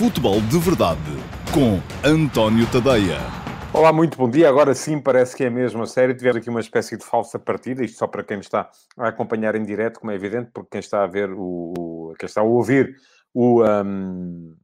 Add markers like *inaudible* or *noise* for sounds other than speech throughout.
Futebol de Verdade com António Tadeia. Olá, muito bom dia. Agora sim, parece que é mesmo a sério. Tivemos aqui uma espécie de falsa partida, isto só para quem está a acompanhar em direto, como é evidente, porque quem está a ver o. quem está a ouvir o. Um,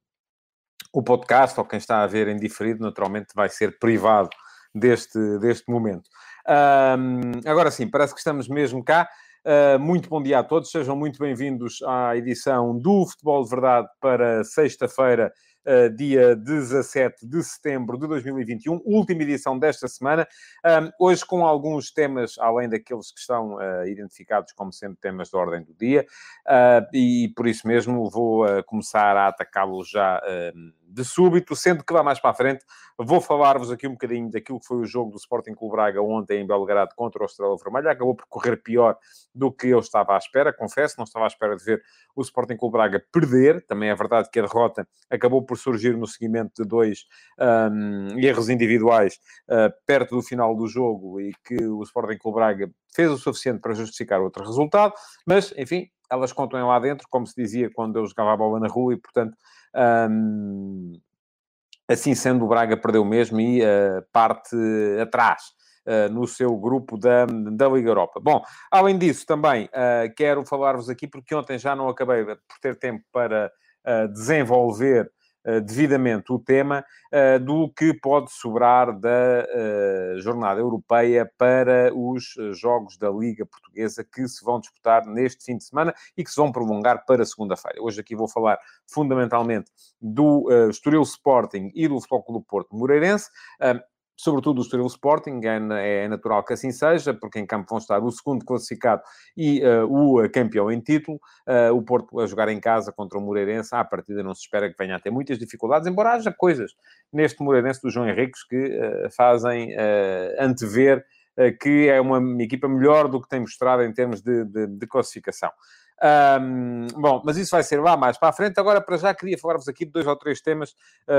o podcast, ou quem está a ver em diferido, naturalmente vai ser privado deste, deste momento. Um, agora sim, parece que estamos mesmo cá. Uh, muito bom dia a todos, sejam muito bem-vindos à edição do Futebol de Verdade para sexta-feira, uh, dia 17 de setembro de 2021, última edição desta semana. hoje com alguns temas, além daqueles que estão uh, identificados como sendo temas de ordem do dia, e por isso mesmo vou começar a atacá-los já de súbito, sendo que lá mais para a frente vou falar-vos aqui um bocadinho daquilo que foi o jogo do Sporting Clube Braga ontem em Belgrado contra o Estrela Vermelha. Acabou por correr pior do que eu estava à espera, confesso, não estava à espera de ver o Sporting Clube Braga perder. Também é verdade que a derrota acabou por surgir no seguimento de dois um, erros individuais uh, perto do final do jogo e que o Sporting Clube Braga fez o suficiente para justificar outro resultado, mas, enfim, elas contam lá dentro, como se dizia quando eu jogava a bola na rua, e portanto um, assim sendo, o Braga perdeu mesmo e uh, parte atrás. Uh, no seu grupo da, da Liga Europa. Bom, além disso, também uh, quero falar-vos aqui, porque ontem já não acabei por ter tempo para desenvolver devidamente o tema eh, do que pode sobrar da eh, jornada europeia para os jogos da Liga Portuguesa que se vão disputar neste fim de semana e que se vão prolongar para segunda-feira. Hoje aqui vou falar fundamentalmente do Estoril Sporting e do Futebol Clube Porto Moreirense sobretudo o Estoril Sporting, é, é, natural que assim seja, porque em campo vão estar o segundo classificado e uh, o uh, campeão em título. Uh, o Porto a jogar em casa contra o Moreirense, à partida não se espera que venha a ter muitas dificuldades, embora haja coisas neste Moreirense do João Henriques que fazem antever que é uma equipa melhor do que tem mostrado em termos de, de, de classificação. Um, bom, mas isso vai ser lá mais para a frente. Agora, para já, queria falar-vos aqui de dois ou três temas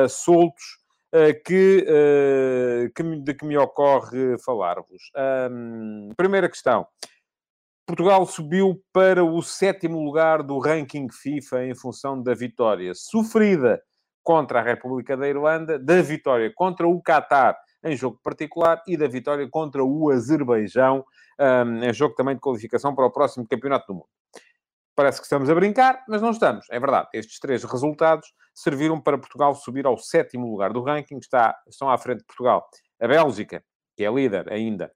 soltos que, eh, que, de que me ocorre falar-vos. Um, primeira questão. Portugal subiu para o sétimo lugar do ranking FIFA em função da vitória sofrida contra a República da Irlanda, da vitória contra o Qatar em jogo particular e da vitória contra o Azerbaijão um, em jogo também de qualificação para o próximo Campeonato do Mundo. Parece que estamos a brincar, mas não estamos. É verdade. Estes três resultados serviram para Portugal subir ao sétimo lugar do ranking. Está, estão à frente de Portugal a Bélgica, que é líder ainda,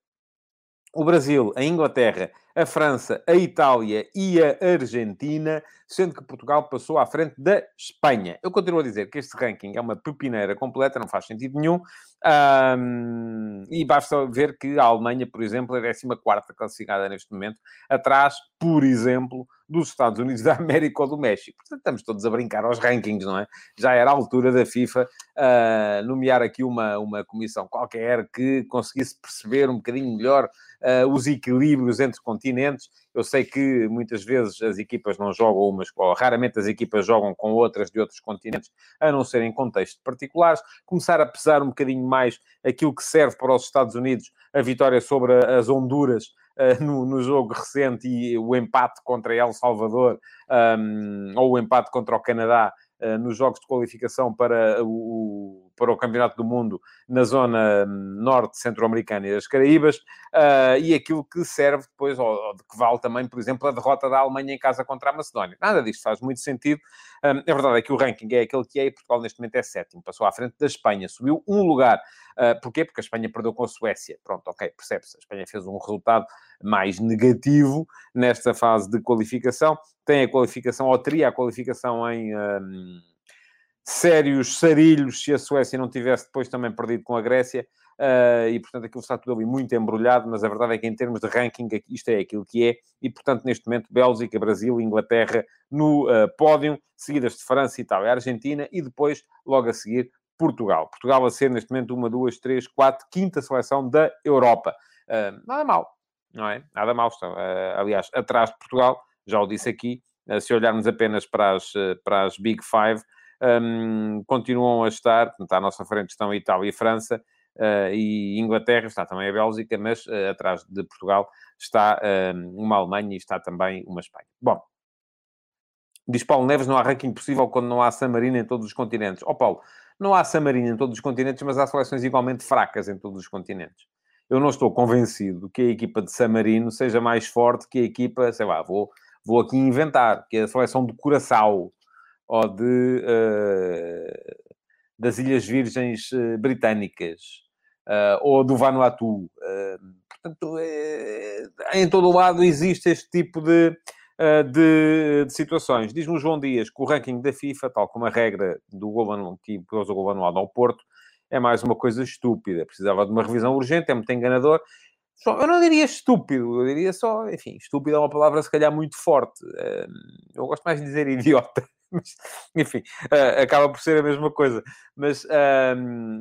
o Brasil, a Inglaterra, a França, a Itália e a Argentina, sendo que Portugal passou à frente da Espanha. Eu continuo a dizer que este ranking é uma pepineira completa, não faz sentido nenhum. Um, e basta ver que a Alemanha, por exemplo, é a 14 classificada neste momento, atrás, por exemplo, dos Estados Unidos da América ou do México. Portanto, estamos todos a brincar aos rankings, não é? Já era a altura da FIFA uh, nomear aqui uma, uma comissão qualquer que conseguisse perceber um bocadinho melhor uh, os equilíbrios entre continentes. Eu sei que muitas vezes as equipas não jogam umas, ou raramente as equipas jogam com outras de outros continentes, a não ser em contextos particulares. Começar a pesar um bocadinho mais aquilo que serve para os Estados Unidos, a vitória sobre as Honduras no, no, jogo recente e o empate contra El Salvador, um, ou o empate contra o Canadá uh, nos jogos de qualificação para o, para o Campeonato do Mundo na zona hum, norte centro-americana e das Caraíbas, uh, e aquilo que serve depois, ou, ou, de que vale também, por exemplo, a derrota da Alemanha em casa contra a Macedónia. Nada disto faz muito sentido. Um, a verdade é que o ranking é aquele que é e Portugal neste momento é sétimo, passou à frente da Espanha, subiu um lugar. Uh, porquê? Porque a Espanha perdeu com a Suécia. Pronto, ok, percebe-se. A Espanha fez um resultado mais negativo nesta fase de qualificação. Tem a qualificação, ou teria a qualificação em. Um, sérios sarilhos se a Suécia não tivesse depois também perdido com a Grécia. Uh, e portanto aquilo está tudo ali muito embrulhado, mas a verdade é que em termos de ranking isto é aquilo que é, e portanto neste momento Bélgica, Brasil, Inglaterra no uh, pódio, seguidas de França, Itália Argentina, e depois, logo a seguir, Portugal. Portugal a ser neste momento uma, duas, três, quatro, quinta seleção da Europa. Uh, nada mal, não é? Nada mal. Estão, aliás, atrás de Portugal, já o disse aqui, se olharmos apenas para as, para as Big Five, um, continuam a estar, portanto, à nossa frente estão Itália e França, uh, e Inglaterra, está também a Bélgica, mas uh, atrás de Portugal está uma Alemanha e está também uma Espanha. Bom, Diz Paulo Neves, não há ranking possível quando não há Samarina em todos os continentes. Ó oh, Paulo, não há Samarina em todos os continentes, mas há seleções igualmente fracas em todos os continentes. Eu não estou convencido que a equipa de San Marino seja mais forte que a equipa, sei lá, vou, vou aqui inventar, que é a seleção de Curaçao ou de, uh, das Ilhas Virgens uh, Britânicas uh, ou do Vanuatu. portanto, em todo o lado existe este tipo de, de, de situações. Diz-me o João Dias que o ranking da FIFA, tal como a regra do gol que pôs o gol ao Porto, é mais uma coisa estúpida. Precisava de uma revisão urgente, é muito enganador. Eu não diria estúpido, eu diria só, enfim, estúpido é uma palavra se calhar muito forte. Eu gosto mais de dizer idiota. Mas, enfim, acaba por ser a mesma coisa. Mas,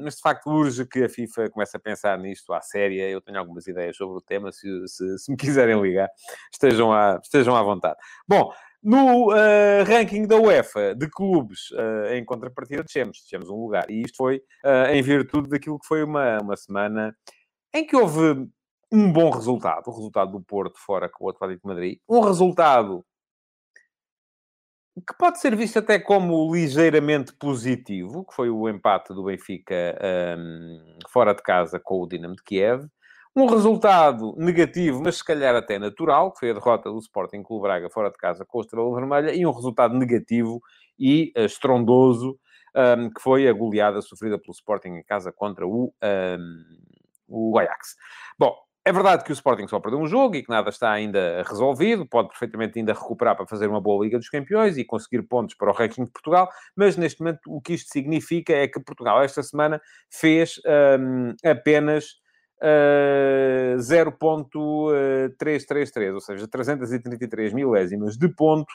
mas de facto urge que a FIFA comece a pensar nisto à séria. Eu tenho algumas ideias sobre o tema, se, se, se me quiserem ligar, estejam à, estejam à vontade. Bom, no uh, ranking da UEFA de clubes, uh, em contrapartida, descemos, descemos um lugar. E isto foi uh, em virtude daquilo que foi uma, uma semana em que houve um bom resultado. O resultado do Porto fora com o Atlético de Madrid. Um resultado que pode ser visto até como ligeiramente positivo, que foi o empate do Benfica um, fora de casa com o Dinamo de Kiev. Um resultado negativo, mas se calhar até natural, que foi a derrota do Sporting Clube Braga fora de casa com a Estrela Vermelha, e um resultado negativo e uh, estrondoso, um, que foi a goleada sofrida pelo Sporting em casa contra o, um, o Ajax. Bom, é verdade que o Sporting só perdeu um jogo e que nada está ainda resolvido, pode perfeitamente ainda recuperar para fazer uma boa Liga dos Campeões e conseguir pontos para o ranking de Portugal, mas neste momento o que isto significa é que Portugal esta semana fez um, apenas uh, 0.333, ou seja, 333 milésimos de ponto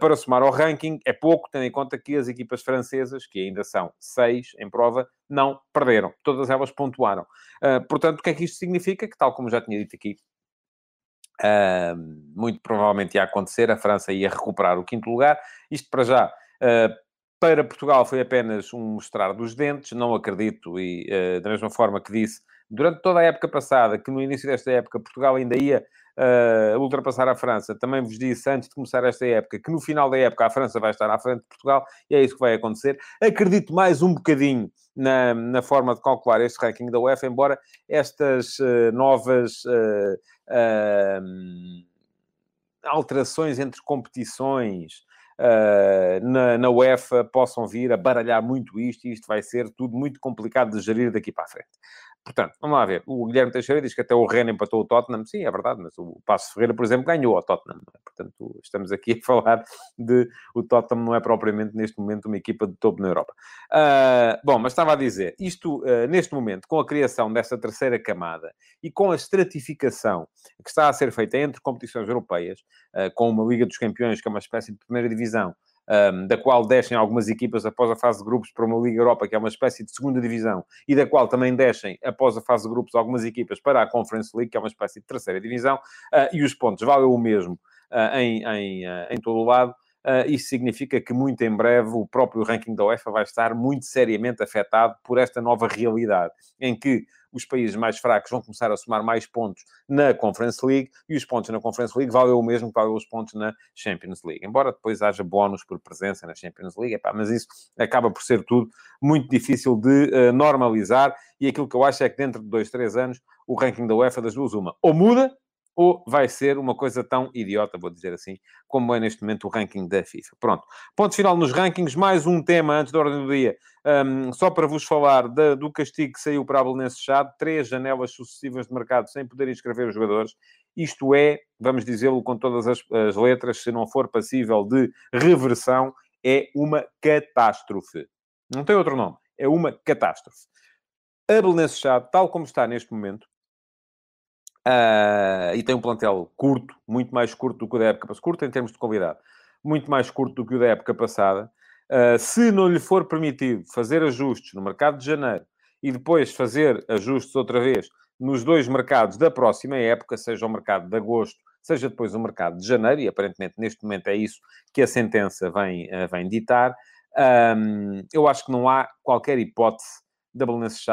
para somar ao ranking. É pouco, tendo em conta que as equipas francesas, que ainda são seis em prova, não perderam. Todas elas pontuaram. Uh, portanto, o que é que isto significa? Que, tal como já tinha dito aqui, Uh, muito provavelmente ia acontecer, a França ia recuperar o quinto lugar. Isto para já, para Portugal, foi apenas um mostrar dos dentes. Não acredito, e uh, da mesma forma que disse durante toda a época passada, que no início desta época Portugal ainda ia uh, ultrapassar a França, também vos disse antes de começar esta época que no final da época a França vai estar à frente de Portugal e é isso que vai acontecer. Acredito mais um bocadinho na, na forma de calcular este ranking da UEFA, embora estas uh, novas. Uh, alterações entre competições, uh, na, na UEFA possam vir a baralhar muito isto e isto vai ser tudo muito complicado de gerir daqui para a frente. Portanto, vamos lá ver. O Guilherme Teixeira diz que até o Rennes empatou o Tottenham. Sim, é verdade, mas o Passo Ferreira, por exemplo, ganhou ao Tottenham. É? Portanto, estamos aqui a *laughs* falar de... O Tottenham não é propriamente, neste momento, uma equipa de topo na Europa. Uh, bom, mas estava a dizer, isto, uh, neste momento, com a criação desta terceira camada e com a estratificação que está a ser feita entre competições europeias, uh, com uma Liga dos Campeões, que é uma espécie de primeira divisão, um, da qual descem algumas equipas após a fase de grupos para uma Liga Europa, que é uma espécie de segunda divisão, e da qual também descem após a fase de grupos algumas equipas para a Conference League, que é uma espécie de terceira divisão, uh, e os pontos valem o mesmo uh, em, em, uh, em todo o lado. Uh, isso significa que muito em breve o próprio ranking da UEFA vai estar muito seriamente afetado por esta nova realidade, em que os países mais fracos vão começar a somar mais pontos na Conference League e os pontos na Conference League valem o mesmo que valem os pontos na Champions League. Embora depois haja bónus por presença na Champions League, epá, mas isso acaba por ser tudo muito difícil de uh, normalizar e aquilo que eu acho é que dentro de dois, três anos o ranking da UEFA das duas uma ou muda ou vai ser uma coisa tão idiota, vou dizer assim, como é neste momento o ranking da FIFA. Pronto. Ponto final nos rankings. Mais um tema antes da ordem do dia. Um, só para vos falar da, do castigo que saiu para a Belenense Chade. Três janelas sucessivas de mercado sem poder inscrever os jogadores. Isto é, vamos dizê-lo com todas as, as letras, se não for passível de reversão, é uma catástrofe. Não tem outro nome. É uma catástrofe. A Belenense Chade, tal como está neste momento, Uh, e tem um plantel curto, muito mais curto do que o da época passada, curto em termos de qualidade, muito mais curto do que o da época passada. Uh, se não lhe for permitido fazer ajustes no mercado de janeiro e depois fazer ajustes outra vez nos dois mercados da próxima época, seja o mercado de agosto, seja depois o mercado de janeiro, e aparentemente neste momento é isso que a sentença vem, uh, vem ditar, um, eu acho que não há qualquer hipótese da Belenenses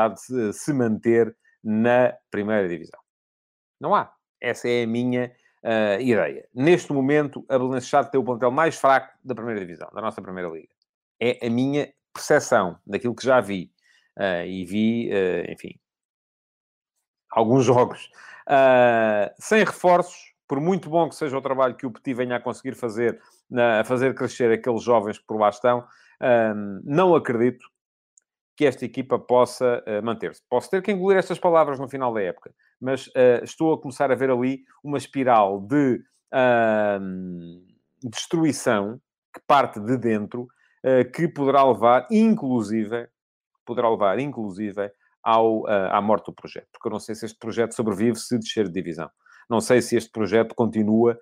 se manter na primeira divisão. Não há. Essa é a minha uh, ideia. Neste momento, a Belenenses tem o plantel mais fraco da primeira divisão, da nossa primeira liga. É a minha percepção daquilo que já vi. Uh, e vi, uh, enfim, alguns *laughs* jogos. sem reforços, por muito bom que seja o trabalho que o Petit venha a conseguir fazer, a fazer crescer aqueles jovens que por lá estão, não acredito que esta equipa possa manter-se. Posso ter que engolir estas palavras no final da época, mas uh, estou a começar a ver ali uma espiral de uh, destruição que parte de dentro, eh, que poderá levar, inclusive, poderá levar, inclusive, ao, à morte do projeto. Porque eu não sei se este projeto sobrevive se descer de divisão. Não sei se este projeto continua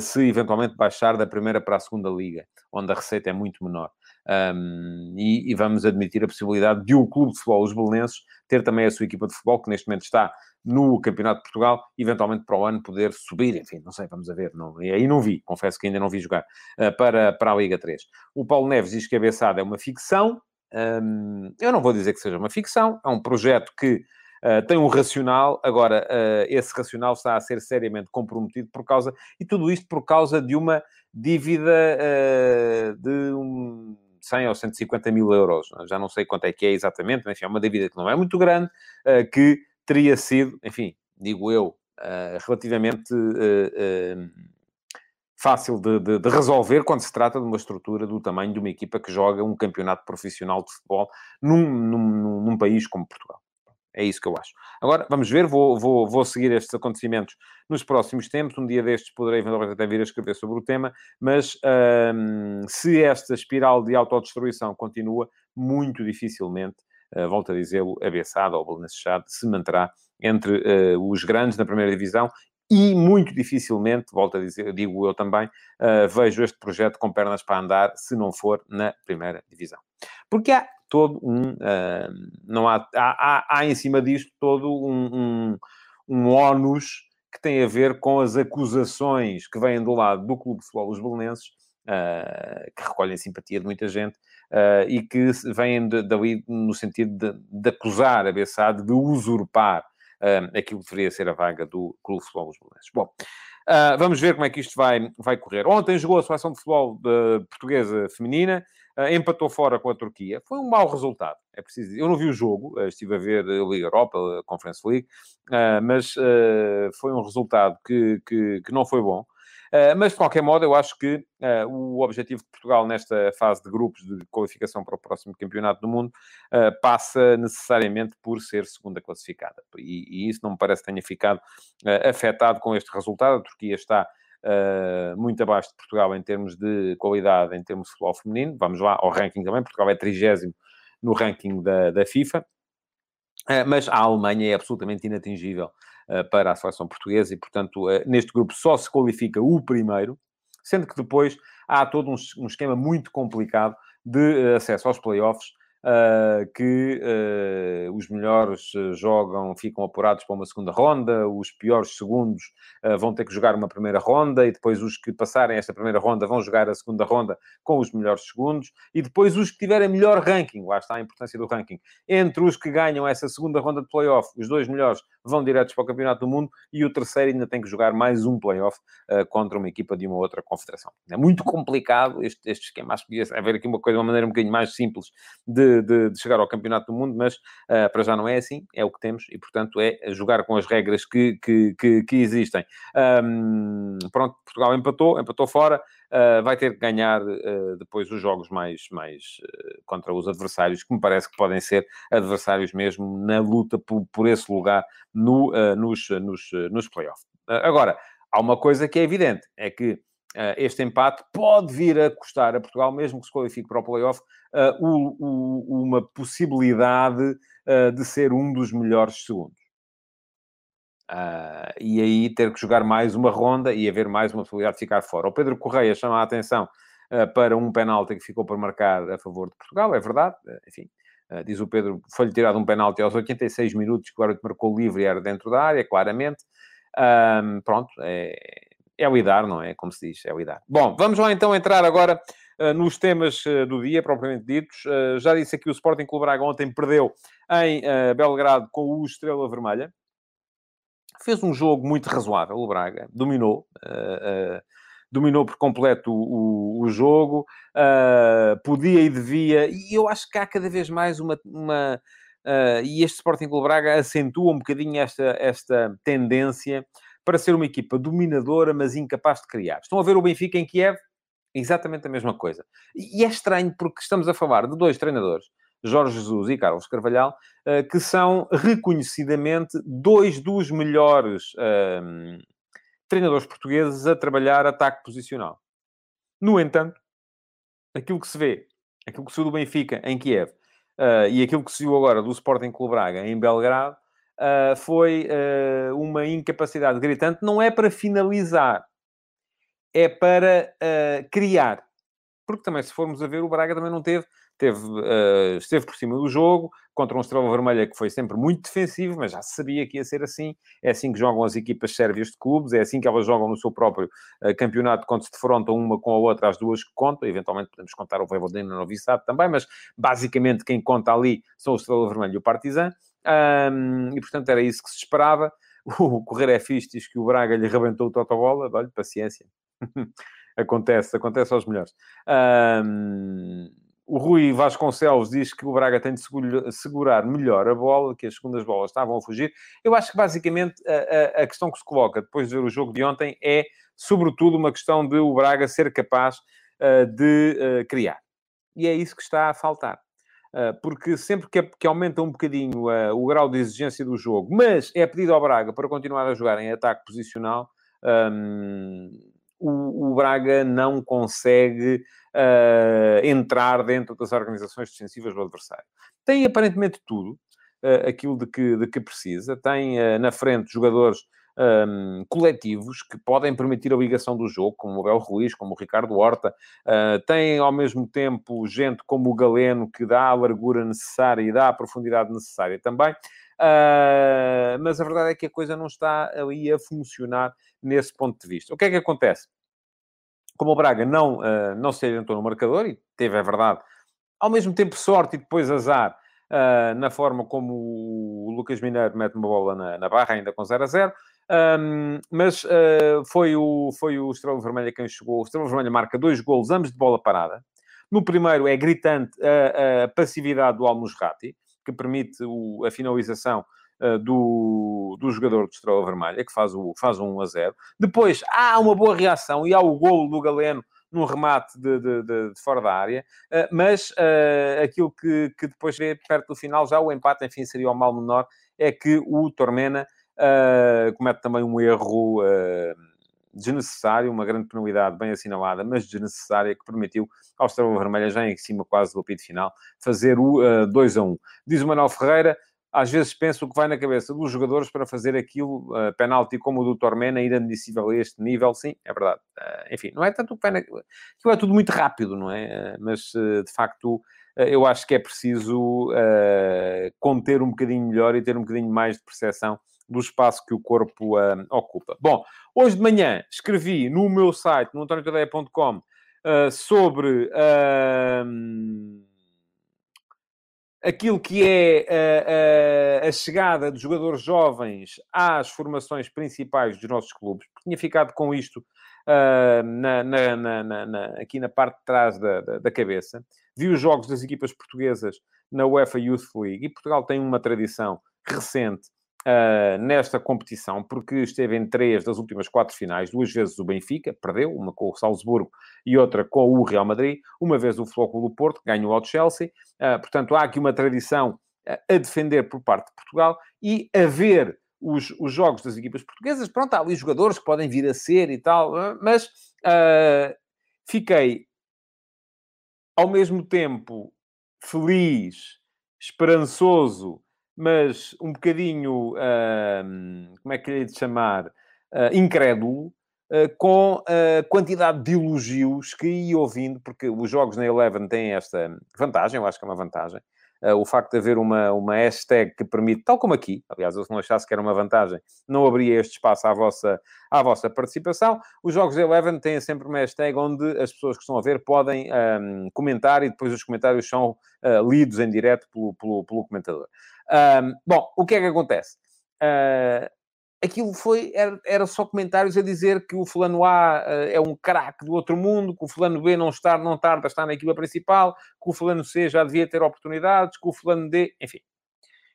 se eventualmente baixar da primeira para a segunda liga, onde a receita é muito menor. Um, e, e, vamos admitir a possibilidade de o Clube de Futebol, os Belenenses, ter também a sua equipa de futebol, que neste momento está no Campeonato de Portugal, eventualmente para o ano poder subir, enfim, não sei, vamos a ver. Não, aí não vi, confesso que ainda não vi jogar, uh, para, para a Liga 3. O Paulo Neves diz que a Bessada é uma ficção, um, eu não vou dizer que seja uma ficção, é um projeto que Uh, tem um racional, agora uh, esse racional está a ser seriamente comprometido por causa, e tudo isto por causa de uma dívida uh, de um 100 ou 150 mil euros, já não sei quanto é que é exatamente, mas enfim, é uma dívida que não é muito grande, que teria sido, enfim, digo eu, relativamente fácil de, de, de, resolver quando se trata de uma estrutura do tamanho de uma equipa que joga um campeonato profissional de futebol num, num, num país como Portugal. É isso que eu acho. Agora, vamos ver, vou, vou, vou seguir estes acontecimentos nos próximos tempos. Um dia destes poderei eventualmente até vir a escrever sobre o tema, mas hum, se esta espiral de autodestruição continua, muito dificilmente, uh, volto a dizê-lo, a Bessada ou o se manterá entre uh, os grandes na primeira divisão e muito dificilmente, volto a dizer, digo eu também, uh, vejo este projeto com pernas para andar se não for na primeira divisão. Porque há todo um. Uh, não há, há, há, em cima disto todo um, um, um ónus que tem a ver com as acusações que vêm do lado do Clube Futebol dos Belenenses, uh, que recolhem simpatia de muita gente, uh, e que vêm daí no sentido de, de acusar a Bessade de usurpar uh, aquilo que deveria ser a vaga do Clube Futebol dos Belenenses. Bom, vamos ver como é que isto vai, vai correr. Ontem jogou a seleção de futebol portuguesa feminina, empatou fora com a Turquia. Foi um mau resultado, é preciso dizer. Eu não vi o jogo, uh, estive a ver a Liga Europa, a Conference League, mas foi um resultado que, que, que não foi bom. Eh, mas, de qualquer modo, eu acho que uh, o objetivo de Portugal nesta fase de grupos de qualificação para o próximo Campeonato do Mundo uh, passa necessariamente por ser segunda classificada. E, e, isso não me parece que tenha ficado afetado com este resultado. A Turquia está muito abaixo de Portugal em termos de qualidade, em termos de futebol feminino. Vamos lá ao ranking também. Portugal é trigésimo no ranking da, da FIFA. mas a Alemanha é absolutamente inatingível eh, para a seleção portuguesa e, portanto, eh, neste grupo só se qualifica o primeiro, sendo que depois há todo um, esquema muito complicado de eh, acesso aos playoffs uh, que uh, os melhores eh, jogam, ficam apurados para uma segunda ronda, os piores segundos uh, vão ter que jogar uma primeira ronda, e depois os que passarem esta primeira ronda vão jogar a segunda ronda com os melhores segundos, e depois os que tiverem melhor ranking, lá está a importância do ranking, entre os que ganham essa segunda ronda de playoff, os dois melhores vão diretos para o Campeonato do Mundo, e o terceiro ainda tem que jogar mais um playoff uh, contra uma equipa de uma outra confederação. É muito complicado este, este esquema, acho que podia haver aqui uma coisa, uma maneira um bocadinho mais simples de de, de, chegar ao Campeonato do Mundo, mas uh, para já não é assim, é o que temos e, portanto, é jogar com as regras que, que, que, que existem. Um, pronto, Portugal empatou, empatou fora, uh, vai ter que ganhar uh, depois os jogos mais, mais contra os adversários, que me parece que podem ser adversários mesmo na luta por, por esse lugar no, nos, nos, nos playoffs. agora, há uma coisa que é evidente, é que Uh, este empate pode vir a custar a Portugal, mesmo que se qualifique para o playoff, uh, uma possibilidade uh, de ser um dos melhores segundos. E aí ter que jogar mais uma ronda e haver mais uma possibilidade de ficar fora. O Pedro Correia chama a atenção para um penalti que ficou para marcar a favor de Portugal, é verdade, enfim. diz o Pedro, foi-lhe tirado um penalti aos 86 minutos, que o árbitro marcou livre e era dentro da área, claramente. pronto, é, é o IDAR, não é? Como se diz, é o IDAR. Bom, vamos lá então entrar agora uh, nos temas uh, do dia, propriamente ditos. Uh, já disse aqui o Sporting Clube Braga ontem perdeu em Belgrado com o Estrela Vermelha. Fez um jogo muito razoável, o Braga. Dominou. Uh, uh, dominou por completo o, o, jogo. Uh, podia e devia. E eu acho que há cada vez mais uma... uma e este Sporting Clube Braga acentua um bocadinho esta, esta tendência para ser uma equipa dominadora, mas incapaz de criar. Estão a ver o Benfica em Kiev? Exatamente a mesma coisa. E é estranho porque estamos a falar de dois treinadores Jorge Jesus e Carlos Carvalhal, eh, que são reconhecidamente dois dos melhores um, ehm, treinadores portugueses a trabalhar ataque posicional. No entanto, aquilo que se vê, aquilo que se viu do Benfica em Kiev uh, e aquilo que se viu agora do Sporting Clube Braga em Belgrado uh, foi uh, uma incapacidade gritante. Não é para finalizar, é para criar. Porque também, se formos a ver, o Braga também não teve teve, uh, esteve por cima do jogo, contra um Estrela Vermelha que foi sempre muito defensivo, mas já se sabia que ia ser assim. É assim que jogam as equipas sérvias de clubes, é assim que elas jogam no seu próprio uh, campeonato, quando se defrontam uma com a outra, as duas que contam. Eventualmente podemos contar o Voivodina no Sad também, mas basicamente quem conta ali são o Estrela Vermelha e o Partizan. Um, e, portanto, era isso que se esperava. *laughs* O Correr é fixe, diz que o Braga lhe rebentou o Totobola. Olha, paciência. *laughs* acontece, acontece aos melhores. Um, o Rui Vasconcelos diz que o Braga tem de segurar melhor a bola, que as segundas bolas estavam a fugir. Eu acho que basicamente a, a, a, questão que se coloca depois de ver o jogo de ontem é, sobretudo, uma questão de o Braga ser capaz uh, de uh, criar. E é isso que está a faltar. Uh, porque sempre que, que, aumenta um bocadinho o grau de exigência do jogo, mas é pedido ao Braga para continuar a jogar em ataque posicional, um, o, o Braga não consegue uh, entrar dentro das organizações defensivas do adversário. Tem aparentemente tudo uh, aquilo de que, de que precisa. Tem uh, na frente jogadores um, coletivos que podem permitir a ligação do jogo, como o Bel Ruiz, como o Ricardo Horta. Uh, tem ao mesmo tempo gente como o Galeno que dá a largura necessária e dá a profundidade necessária também. Uh, mas a verdade é que a coisa não está ali a funcionar nesse ponto de vista. O que é que acontece? como o Braga não, uh, não se adiantou no marcador, e teve, é verdade, ao mesmo tempo sorte e depois azar uh, na forma como o Lucas Mineiro mete uma bola na, na barra, ainda com 0 a 0. Um, mas uh, foi, o, foi o Estrela Vermelha quem chegou. O Estrela Vermelha marca dois golos, ambos de bola parada. No primeiro é gritante a, a passividade do Almusrati, que permite o, a finalização uh, do, do jogador de Estrela Vermelha, que faz, o, faz um 1 a 0. Depois há uma boa reação e há o golo do Galeno num remate de, de, de, de fora da área, uh, mas uh, aquilo que, que depois vê perto do final, já o empate, enfim, seria o mal menor, é que o Tormena comete também um erro desnecessário, uma grande penalidade bem assinalada, mas desnecessária, que permitiu ao Estrela Vermelha, já em cima quase do apito final, fazer o uh, 2 a 1. Diz o Manuel Ferreira, às vezes penso o que vai na cabeça dos jogadores para fazer aquilo, uh, penalti como o do Tormena, inadmissível a este nível, sim, é verdade. Uh, enfim, não é tanto o que vai. Aquilo é tudo muito rápido, não é? Uh, mas, de facto, eu acho que é preciso conter um bocadinho melhor e ter um bocadinho mais de percepção do espaço que o corpo ocupa. Bom, hoje de manhã escrevi no meu site, no antoniotadeia.com, sobre aquilo que é a, a, chegada de jogadores jovens às formações principais dos nossos clubes, tinha ficado com isto uh, na, na, na, aqui na parte de trás da, da, da, cabeça. Vi os jogos das equipas portuguesas na UEFA Youth League e Portugal tem uma tradição recente uh, nesta competição, porque esteve em três das últimas quatro finais, duas vezes o Benfica, perdeu, uma com o Salzburgo e outra com o Real Madrid, uma vez o Flóculo do Porto, ganhou ao Chelsea. Uh, portanto, há aqui uma tradição uh, a defender por parte de Portugal e a ver os, os, jogos das equipas portuguesas. Pronto, há ali jogadores que podem vir a ser e tal, mas fiquei ao mesmo tempo feliz, esperançoso mas um bocadinho, como é que lhe de chamar, uh, incrédulo, uh, com a quantidade de elogios que ia ouvindo, porque os jogos na Eleven têm esta vantagem, eu acho que é uma vantagem, Uh, o facto de haver uma, uma hashtag que permite, tal como aqui, aliás, eu se não achasse que era uma vantagem, não abria este espaço à vossa, à vossa participação. Os jogos da Eleven têm sempre uma hashtag onde as pessoas que estão a ver podem um, comentar e depois os comentários são lidos em direto pelo, pelo, pelo comentador. Um, bom, o que é que acontece? Uh, aquilo foi, era, era, só comentários a dizer que o fulano A uh, é um craque do outro mundo, que o fulano B não está, não tarda, está na equipa principal, que o fulano C já devia ter oportunidades, que o fulano D, enfim.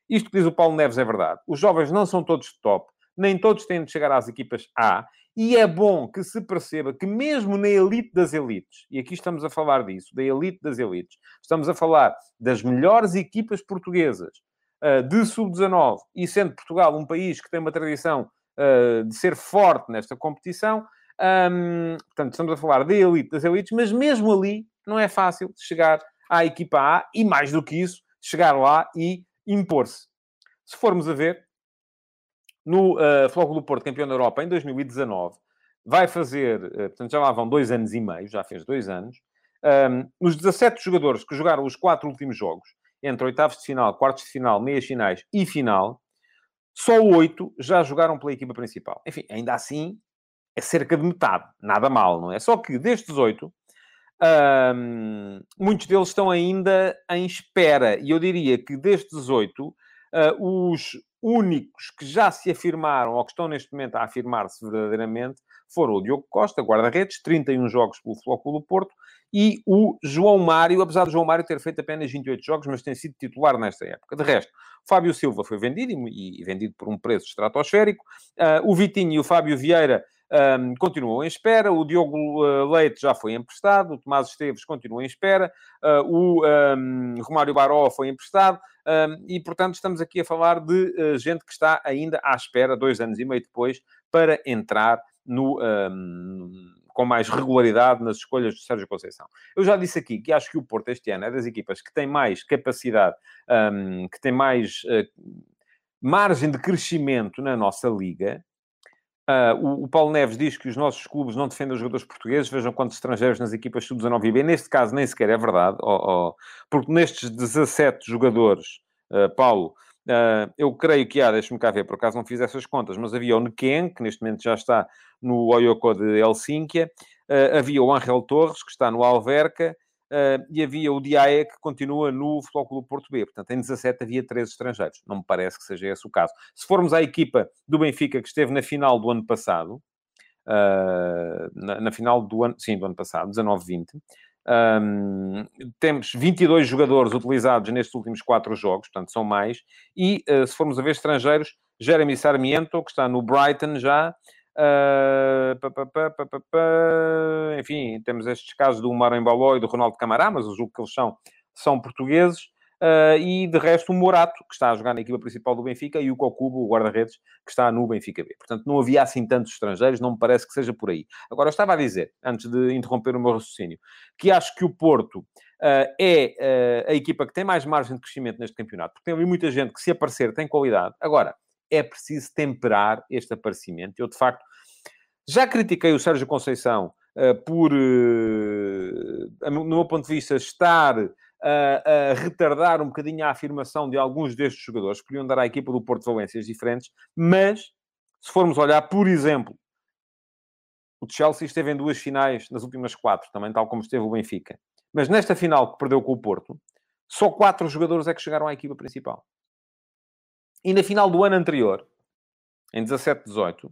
Isto que diz o Paulo Neves é verdade. Os jovens não são todos de top, nem todos têm de chegar às equipas A, e é bom que se perceba que mesmo na elite das elites, e aqui estamos a falar disso, da elite das elites, estamos a falar das melhores equipas portuguesas de sub-19, e sendo Portugal um país que tem uma tradição uh, de ser forte nesta competição, um, portanto, estamos a falar da elite das elites, mas mesmo ali não é fácil chegar à equipa A, e mais do que isso, chegar lá e impor-se. Se formos a ver, no uh, do Porto, campeão da Europa, em 2019, vai fazer, uh, portanto, já lá vão dois anos e meio, já fez dois anos. Um, os 17 jogadores que jogaram os quatro últimos jogos, entre oitavos de final, quartos de final, meias finais e final, só oito já jogaram pela equipa principal. Enfim, ainda assim, é cerca de metade. Nada mal, não é? Só que destes oito, um, muitos deles estão ainda em espera. E eu diria que destes oito, uh, os únicos que já se afirmaram, ou que estão neste momento a afirmar-se verdadeiramente, foram o Diogo Costa, guarda-redes, 31 jogos pelo Flóculo Porto, e o João Mário, apesar do João Mário ter feito apenas 28 jogos, mas tem sido titular nesta época. De resto, Fábio Silva foi vendido, e, vendido por um preço estratosférico. Uh, o Vitinho e o Fábio Vieira um, continuam em espera. O Diogo uh, Leite já foi emprestado. O Tomás Esteves continua em espera. Uh, o um, Romário Baró foi emprestado. Um, e, portanto, estamos aqui a falar de uh, gente que está ainda à espera, dois anos e meio depois, para entrar no, com mais regularidade nas escolhas do Sérgio Conceição. Eu já disse aqui que acho que o Porto este ano é das equipas que tem mais capacidade, que tem mais uh, margem de crescimento na nossa liga, Uh, o, o, Paulo Neves diz que os nossos clubes não defendem os jogadores portugueses, vejam quantos estrangeiros nas equipas sub-19 e B. Neste caso, nem sequer é verdade, oh, oh, porque nestes 17 jogadores, uh, Paulo, uh, eu creio que há, deixe-me cá ver, por acaso não fiz essas contas, mas havia o Neken, que neste momento já está no Oyoko de Helsínquia, havia o Angel Torres, que está no Alverca, Uh, e havia o Diaé que continua no Futebol Clube Porto B. Portanto, em 17 havia três estrangeiros. Não me parece que seja esse o caso. Se formos à equipa do Benfica que esteve na final do ano passado, uh, na, na, final do ano, sim, do ano passado, 19-20, um, temos 22 jogadores utilizados nestes últimos quatro jogos, portanto são mais, e uh, se formos a ver estrangeiros, Jeremy Sarmiento, que está no Brighton já, Uh, pá, pá, pá, enfim, temos estes casos do Maranhão Baló e do Ronaldo Camará, mas eu julgo que eles são, são portugueses. Uh, e de resto o Morato, que está a jogar na equipa principal do Benfica, e o Cocubo, o guarda-redes, que está no Benfica B. Portanto, não havia assim tantos estrangeiros, não me parece que seja por aí. Agora, eu estava a dizer, antes de interromper o meu raciocínio, que acho que o Porto uh, é uh, a equipa que tem mais margem de crescimento neste campeonato, porque tem ali muita gente que, se aparecer, tem qualidade. Agora, é preciso temperar este aparecimento. Eu, de facto, já critiquei o Sérgio Conceição por, no meu ponto de vista, estar a, a, retardar um bocadinho a afirmação de alguns destes jogadores que podiam dar à equipa do Porto Valências diferentes, mas se formos olhar, por exemplo, o Chelsea esteve em duas finais nas últimas quatro, também tal como esteve o Benfica. Mas nesta final que perdeu com o Porto, só quatro jogadores é que chegaram à equipa principal. E na final do ano anterior, em 17-18,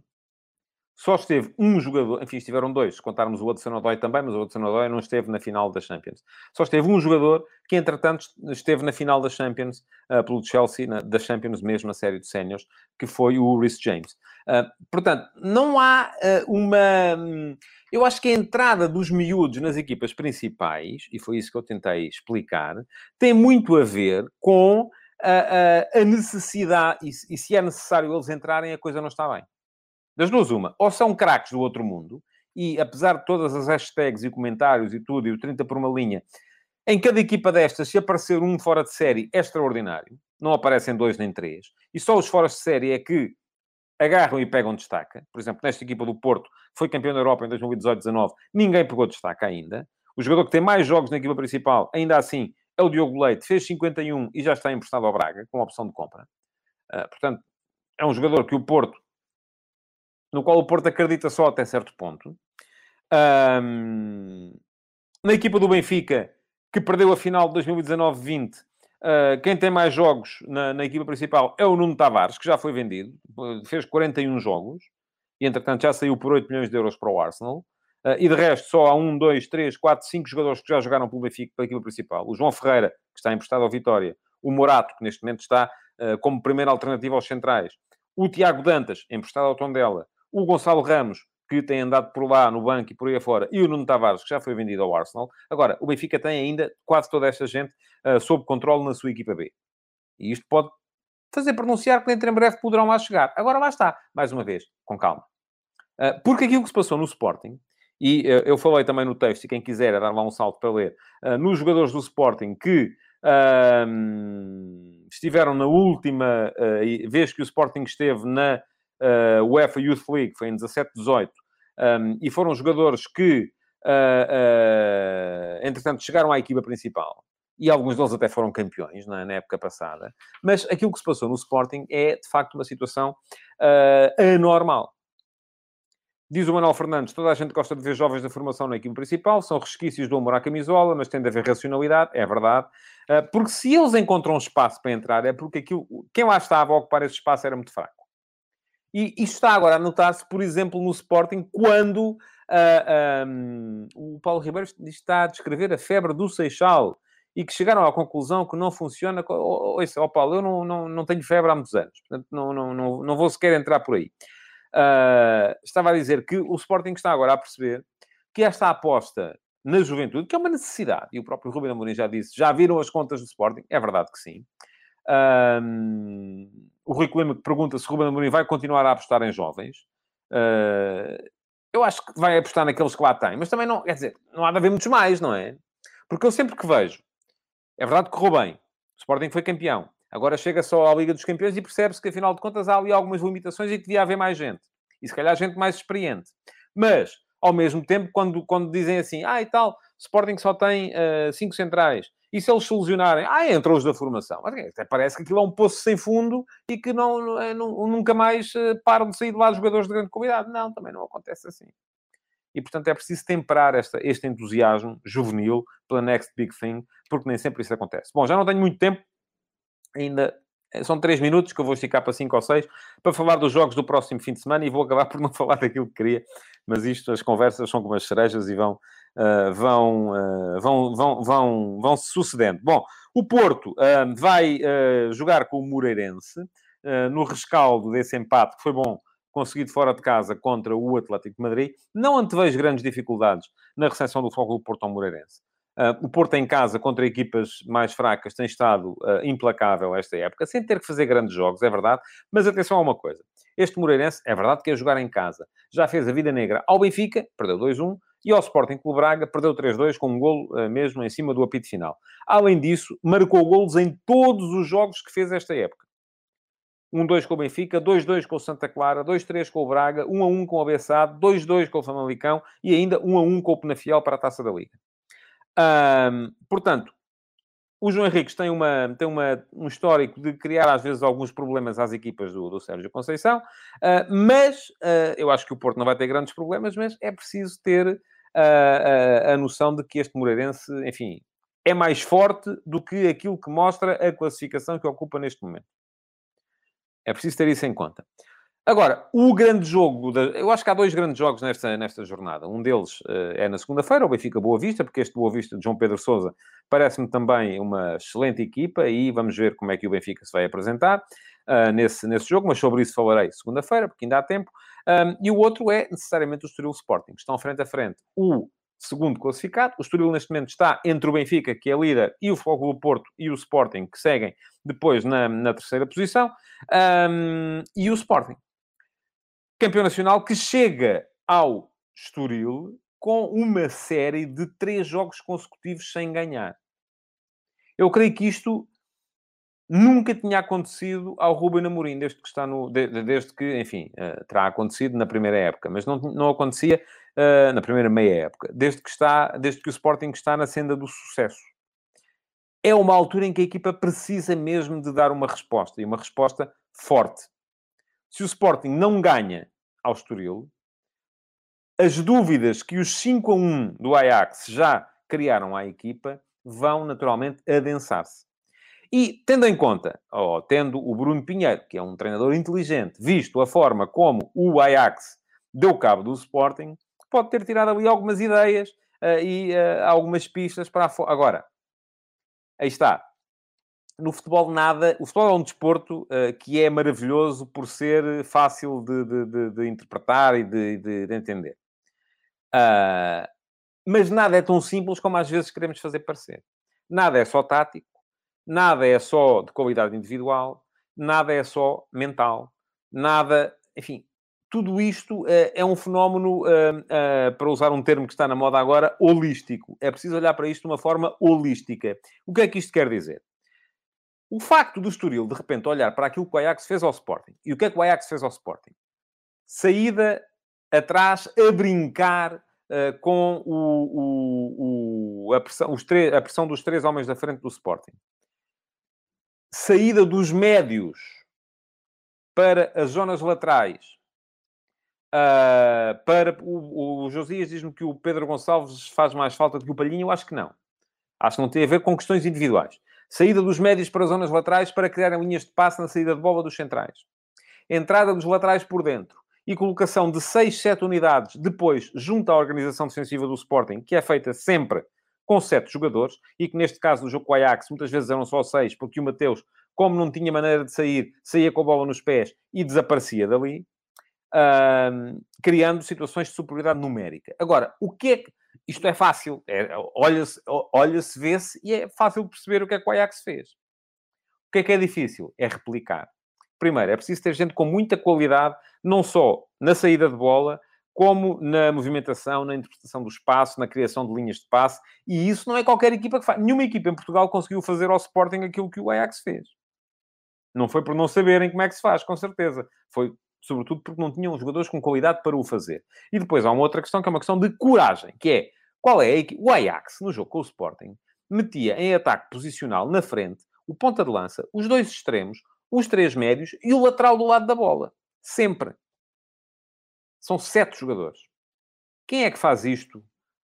só esteve um jogador, enfim, estiveram dois, se contarmos o Hudson Odoi também, mas o Hudson Odoi não esteve na final da Champions. Só esteve um jogador que, entretanto, esteve na final da Champions, uh, pelo Chelsea, na, da Champions mesmo, a série de séniores, que foi o Rhys James. Uh, portanto, não há uh, uma... Hum, eu acho que a entrada dos miúdos nas equipas principais, e foi isso que eu tentei explicar, tem muito a ver com a, a, a necessidade, e, e, se é necessário eles entrarem, a coisa não está bem. Das duas, uma. Ou são craques do outro mundo, e apesar de todas as hashtags e comentários e tudo, e o 30 por uma linha, em cada equipa destas, se aparecer um fora de série, é extraordinário. Não aparecem dois nem três. E só os fora de série é que agarram e pegam destaca. Por exemplo, nesta equipa do Porto, foi campeão da Europa em 2018-19, ninguém pegou destaca ainda. O jogador que tem mais jogos na equipa principal, ainda assim, é o Diogo Leite, fez 51 e já está emprestado ao Braga, com opção de compra. Uh, portanto, é um jogador que o Porto, no qual o Porto acredita só até certo ponto. Um, na equipa do Benfica, que perdeu a final de 2019-20, Uh, quem tem mais jogos na, na, equipa principal é o Nuno Tavares, que já foi vendido, fez 41 jogos, e entretanto já saiu por 8 milhões de euros para o Arsenal. Uh, e de resto, só há um, dois, três, quatro, cinco jogadores que já jogaram pelo Benfica, pela equipa principal. O João Ferreira, que está emprestado ao Vitória. O Morato, que neste momento está uh, como primeira alternativa aos centrais. O Tiago Dantas, emprestado ao Tondela. O Gonçalo Ramos, que tem andado por lá no banco e por aí afora. E o Nuno Tavares, que já foi vendido ao Arsenal. Agora, o Benfica tem ainda quase toda esta gente uh, sob controle na sua equipa B. E isto pode fazer pronunciar que dentro em breve poderão lá chegar. Agora lá está, mais uma vez, com calma. Uh, porque aquilo que se passou no Sporting e uh, eu falei também no texto, e quem quiser é dar lá um salto para ler, nos jogadores do Sporting que uh, estiveram na última vez que o Sporting esteve na UEFA Youth League, foi em 17-18, um, e foram jogadores que, entretanto, chegaram à equipa principal. E alguns deles até foram campeões na, na, época passada. Mas aquilo que se passou no Sporting é, de facto, uma situação anormal Diz o Manuel Fernandes, toda a gente gosta de ver jovens da formação na equipe principal, são resquícios do amor à camisola, mas tem de haver racionalidade, é verdade. Porque se eles encontram espaço para entrar, é porque aquilo, quem lá estava a ocupar esse espaço era muito fraco. E isto está agora a notar-se, por exemplo, no Sporting, quando uh, ah, um, o Paulo Ribeiro está a descrever a febre do Seixal e que chegaram à conclusão que não funciona. Ouça, oh, Paulo, eu não, não, não tenho febre há muitos anos, portanto, não, não, não, não vou sequer entrar por aí. Uh, estava a dizer que o Sporting está agora a perceber que esta aposta na juventude, que é uma necessidade, e o próprio Rubem Amorim já disse, já viram as contas do Sporting? É verdade que sim. Uh, o Rui Lima pergunta se o Rubem Amorim vai continuar a apostar em jovens. Uh, eu acho que vai apostar naqueles que lá tem, mas também não, quer dizer, não há de haver muitos mais, não é? Porque eu sempre que vejo, é verdade que correu bem, o Sporting foi campeão, Agora chega só à Liga dos Campeões e percebe-se que, afinal de contas, há ali algumas limitações e que devia haver mais gente. E se calhar gente mais experiente. Mas, ao mesmo tempo, quando, quando dizem assim, ah, e tal, Sporting só tem uh, cinco centrais, e se eles se lesionarem, ah, entram os da formação. Até parece que aquilo é um poço sem fundo e que não, eh, não nunca mais uh, param de sair de lá jogadores de grande qualidade. Não, também não acontece assim. E, portanto, é preciso temperar esta, este entusiasmo juvenil pela next big thing, porque nem sempre isso acontece. Bom, já não tenho muito tempo ainda eh, são três minutos que eu vou esticar para cinco ou seis para falar dos jogos do próximo fim de semana e vou acabar por não *laughs* falar daquilo que queria, mas isto, as conversas são como as cerejas e vão, uh, vão, uh, vão, vão, vão, vão se sucedendo. Bom, o Porto uh, vai jogar com o Moreirense no rescaldo desse empate que foi bom conseguido fora de casa contra o Atlético de Madrid. Não antevejo grandes dificuldades na recepção do Foco do Porto ao Moreirense. O Porto em casa contra equipas mais fracas tem estado implacável esta época, sem ter que fazer grandes jogos, é verdade. Mas atenção a uma coisa: este Moreirense é verdade que é jogar em casa. Já fez a vida negra ao Benfica, perdeu 2-1, e ao Sporting Clube Braga, perdeu 3-2 com um golo uh, mesmo em cima do apito final. Além disso, marcou golos em todos os jogos que fez esta época. 1-2 com o Benfica, 2-2 com o Santa Clara, 2-3 com o Braga, 1-1 com o Abessado, 2-2 com o Famalicão e ainda 1-1 com o Penafiel para a Taça da Liga. Portanto, o João Henriques tem, uma, tem uma, um histórico de criar, às vezes, alguns problemas às equipas do, do Sérgio Conceição, uh, mas uh, eu acho que o Porto não vai ter grandes problemas, mas é preciso ter uh, a noção de que este Moreirense, enfim, é mais forte do que aquilo que mostra a classificação que ocupa neste momento. É preciso ter isso em conta. Agora, o grande jogo, eu acho que há dois grandes jogos nesta, nesta jornada. Um deles uh, é na segunda-feira, o Benfica Boa Vista, porque este Boa Vista de João Pedro Sousa parece-me também uma excelente equipa e vamos ver como é que o Benfica se vai apresentar uh, nesse, nesse jogo, mas sobre isso falarei segunda-feira, porque ainda há tempo. Um, e o outro é necessariamente o Estoril Sporting, estão frente a frente. O segundo classificado. O Estoril, neste momento, está entre o Benfica, que é líder, e o Futebol do Porto e o Sporting, que seguem depois na, na terceira posição. Um, e o Sporting, campeão nacional que chega ao Estoril com uma série de três jogos consecutivos sem ganhar. Eu creio que isto nunca tinha acontecido ao Ruben Amorim, desde que está no... Desde que, enfim, uh, terá acontecido na primeira época, mas não, não acontecia uh, na primeira meia época, desde que, está, desde que o Sporting está na senda do sucesso. É uma altura em que a equipa precisa mesmo de dar uma resposta, e uma resposta forte. Se o Sporting não ganha ao Estoril, as dúvidas que os 5 a 1 do Ajax já criaram à equipa vão naturalmente adensar-se. E tendo em conta, ou tendo o Bruno Pinheiro, que é um treinador inteligente, visto a forma como o Ajax deu cabo do Sporting, pode ter tirado ali algumas ideias uh, e uh, algumas pistas para a... Agora, aí está. No futebol, nada. O futebol é um desporto uh, que é maravilhoso por ser fácil de, de, de, de interpretar e de, entender. mas nada é tão simples como às vezes queremos fazer parecer. Nada é só tático nada é só de qualidade individual, nada é só mental, nada, enfim, tudo isto uh, é um fenómeno, uh, uh, para usar um termo que está na moda agora, holístico. É preciso olhar para isto de uma forma holística. O que é que isto quer dizer? O facto do Estoril, de repente, olhar para aquilo que o Ajax fez ao Sporting. E o que é que o Ajax fez ao Sporting? Saída atrás, a brincar com o, o, o, a, pressão, a pressão dos três homens da frente do Sporting saída dos médios para as zonas laterais. Uh, para o, o Josias diz-me que o Pedro Gonçalves faz mais falta do que o Palhinho. Eu acho que não. Acho que não tem a ver com questões individuais. Saída dos médios para as zonas laterais para criarem linhas de passe na saída de bola dos centrais. Entrada dos laterais por dentro. E colocação de 6, 7 unidades depois junto à organização defensiva do Sporting, que é feita sempre com sete jogadores, e que neste caso, no jogo com o Ajax, muitas vezes eram só seis, porque o Mateus, como não tinha maneira de sair, saía com a bola nos pés e desaparecia dali, uh, criando situações de superioridade numérica. Agora, o que é que... Isto é fácil, é, olha-se, olha-se, vê-se, e é fácil perceber o que é que o Ajax fez. O que é que é difícil? É replicar. Primeiro, é preciso ter gente com muita qualidade, não só na saída de bola, como na movimentação, na interpretação do espaço, na criação de linhas de passe, e isso não é qualquer equipa que faz. Nenhuma equipa em Portugal conseguiu fazer ao Sporting aquilo que o Ajax fez. Não foi por não saberem como é que se faz, com certeza. Foi, sobretudo, porque não tinham jogadores com qualidade para o fazer. E depois há uma outra questão, que é uma questão de coragem, que é, qual é? O Ajax, no jogo com o Sporting, metia em ataque posicional, na frente, o ponta de lança, os dois extremos, os três médios e o lateral do lado da bola. Sempre. São sete jogadores. Quem é que faz isto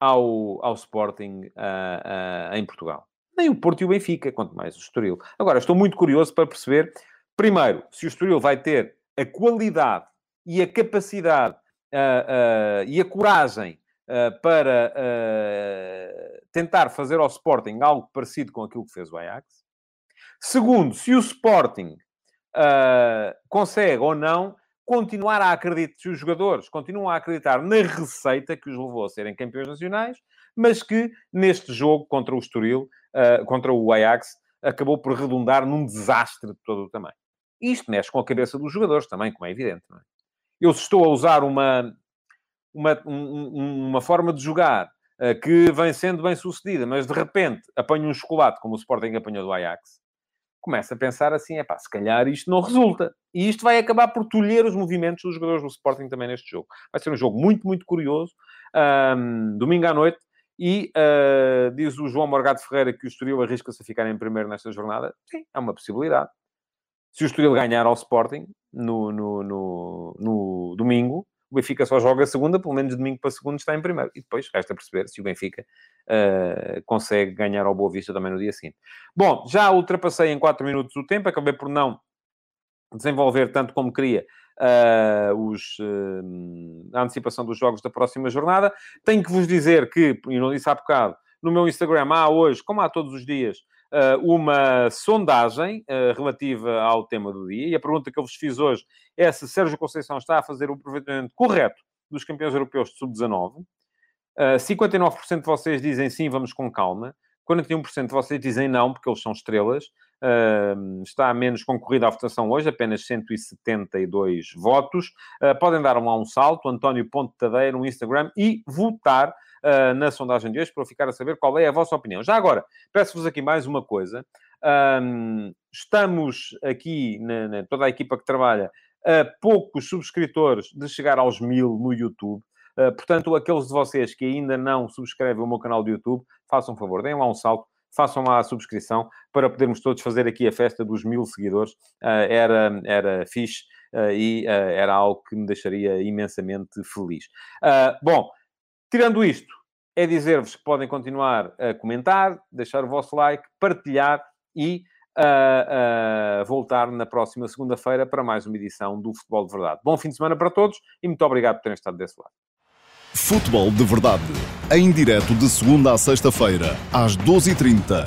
ao, ao Sporting uh, uh, em Portugal? Nem o Porto e o Benfica, quanto mais o Estoril. Agora, estou muito curioso para perceber, primeiro, se o Estoril vai ter a qualidade e a capacidade uh, e a coragem para tentar fazer ao Sporting algo parecido com aquilo que fez o Ajax. Segundo, se o Sporting consegue ou não continuar a acreditar, se os jogadores continuam a acreditar na receita que os levou a serem campeões nacionais, mas que neste jogo contra o Estoril, uh, contra o Ajax, acabou por redundar num desastre de todo o tamanho. Isto mexe com a cabeça dos jogadores também, como é evidente. É? Eu se estou a usar uma, uma, um, uma forma de jogar uh, que vem sendo bem sucedida, mas de repente apanho um chocolate, como o Sporting apanhou do Ajax, começa a pensar assim, é pá, se calhar isto não resulta. E isto vai acabar por tolher os movimentos dos jogadores do Sporting também neste jogo. Vai ser um jogo muito, muito curioso. Um, domingo à noite. E uh, diz o João Morgado Ferreira que o Estoril arrisca-se a ficar em primeiro nesta jornada. Sim, é uma possibilidade. Se o Estoril ganhar ao Sporting no, no, no, no domingo, o Benfica só joga segunda, pelo menos domingo para segundo está em primeiro. E depois resta perceber se o Benfica uh, consegue ganhar ao Boa Vista também no dia seguinte. Bom, já ultrapassei em 4 minutos o tempo, acabei por não desenvolver tanto como queria uh, os, uh, a antecipação dos jogos da próxima jornada. Tenho que vos dizer que, e não disse há bocado, no meu Instagram há hoje, como há todos os dias, uma sondagem relativa ao tema do dia. E a pergunta que eu vos fiz hoje é se Sérgio Conceição está a fazer o aproveitamento correto dos campeões europeus de sub-19. 59% de vocês dizem sim, vamos com calma. 41% de vocês dizem não, porque eles são estrelas. Uh, está menos concorrida a votação hoje, apenas 172 votos. Uh, podem dar lá um salto, António Ponte Tadeira no Instagram e votar uh, na sondagem de hoje para eu ficar a saber qual é a vossa opinião. Já agora, peço-vos aqui mais uma coisa. estamos aqui, na, na, toda a equipa que trabalha, a poucos subscritores de chegar aos mil no YouTube. Uh, portanto, aqueles de vocês que ainda não subscrevem o meu canal do YouTube, façam um favor, deem lá um salto, façam lá a subscrição para podermos todos fazer aqui a festa dos mil seguidores. Uh, era, era fixe uh, e era algo que me deixaria imensamente feliz. bom, tirando isto, é dizer-vos que podem continuar a comentar, deixar o vosso like, partilhar e a, a voltar na próxima segunda-feira para mais uma edição do Futebol de Verdade. Bom fim de semana para todos e muito obrigado por terem estado desse lado. Futebol de Verdade, em direto de segunda a sexta-feira, às 12h30